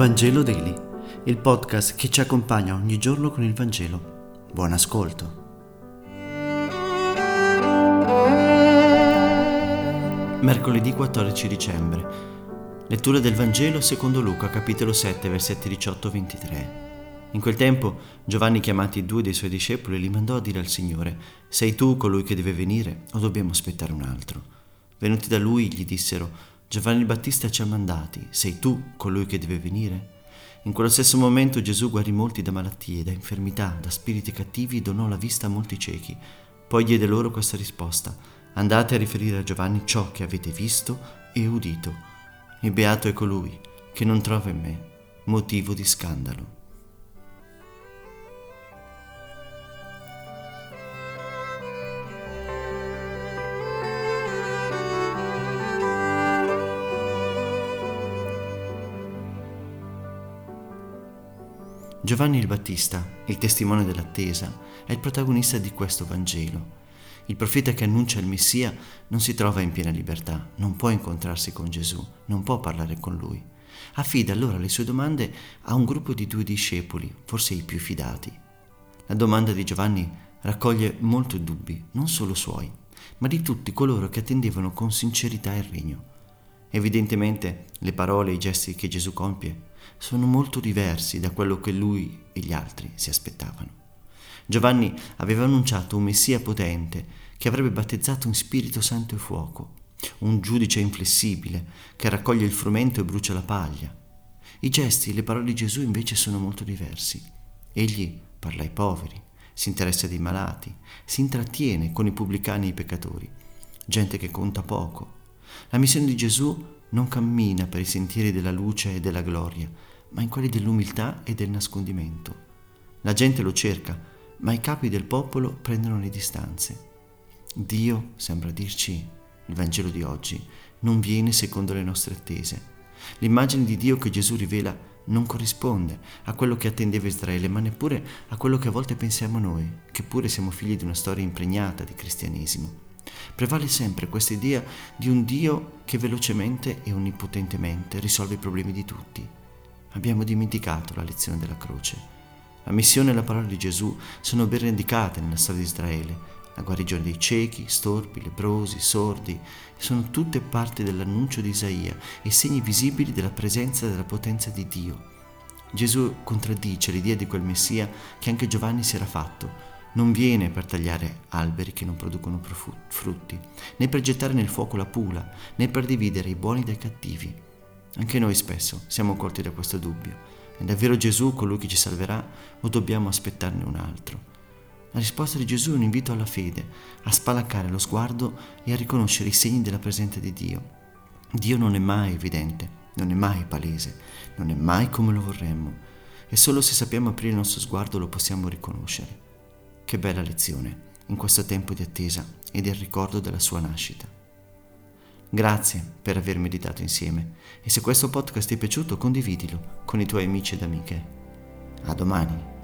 Vangelo Daily, il podcast che ci accompagna ogni giorno con il Vangelo. Buon ascolto. Mercoledì 14 dicembre. Lettura del Vangelo secondo Luca, capitolo 7, versetti 18-23. In quel tempo Giovanni chiamati due dei suoi discepoli li mandò a dire al Signore, sei tu colui che deve venire o dobbiamo aspettare un altro? Venuti da lui gli dissero, Giovanni Battista ci ha mandati, sei tu colui che deve venire? In quello stesso momento Gesù guarì molti da malattie, da infermità, da spiriti cattivi e donò la vista a molti ciechi. Poi diede loro questa risposta, andate a riferire a Giovanni ciò che avete visto e udito. E beato è colui che non trova in me motivo di scandalo. Giovanni il Battista, il testimone dell'attesa, è il protagonista di questo Vangelo. Il profeta che annuncia il Messia non si trova in piena libertà, non può incontrarsi con Gesù, non può parlare con lui. Affida allora le sue domande a un gruppo di due discepoli, forse i più fidati. La domanda di Giovanni raccoglie molti dubbi, non solo suoi, ma di tutti coloro che attendevano con sincerità il regno. Evidentemente le parole e i gesti che Gesù compie sono molto diversi da quello che lui e gli altri si aspettavano. Giovanni aveva annunciato un Messia potente che avrebbe battezzato in Spirito Santo e fuoco, un giudice inflessibile che raccoglie il frumento e brucia la paglia. I gesti e le parole di Gesù invece sono molto diversi. Egli parla ai poveri, si interessa dei malati, si intrattiene con i pubblicani e i peccatori, gente che conta poco, la missione di Gesù non cammina per i sentieri della luce e della gloria, ma in quelli dell'umiltà e del nascondimento. La gente lo cerca, ma i capi del popolo prendono le distanze. Dio, sembra dirci il Vangelo di oggi, non viene secondo le nostre attese. L'immagine di Dio che Gesù rivela non corrisponde a quello che attendeva Israele, ma neppure a quello che a volte pensiamo noi, che pure siamo figli di una storia impregnata di cristianesimo. Prevale sempre questa idea di un Dio che velocemente e onnipotentemente risolve i problemi di tutti. Abbiamo dimenticato la lezione della croce. La missione e la parola di Gesù sono ben indicate nella storia di Israele. La guarigione dei ciechi, storpi, leprosi, sordi, sono tutte parti dell'annuncio di Isaia e segni visibili della presenza e della potenza di Dio. Gesù contraddice l'idea di quel Messia che anche Giovanni si era fatto, non viene per tagliare alberi che non producono frutti, né per gettare nel fuoco la pula, né per dividere i buoni dai cattivi. Anche noi spesso siamo colti da questo dubbio. È davvero Gesù colui che ci salverà o dobbiamo aspettarne un altro? La risposta di Gesù è un invito alla fede, a spalancare lo sguardo e a riconoscere i segni della presenza di Dio. Dio non è mai evidente, non è mai palese, non è mai come lo vorremmo e solo se sappiamo aprire il nostro sguardo lo possiamo riconoscere. Che bella lezione in questo tempo di attesa e del ricordo della sua nascita. Grazie per aver meditato insieme e se questo podcast ti è piaciuto condividilo con i tuoi amici ed amiche. A domani.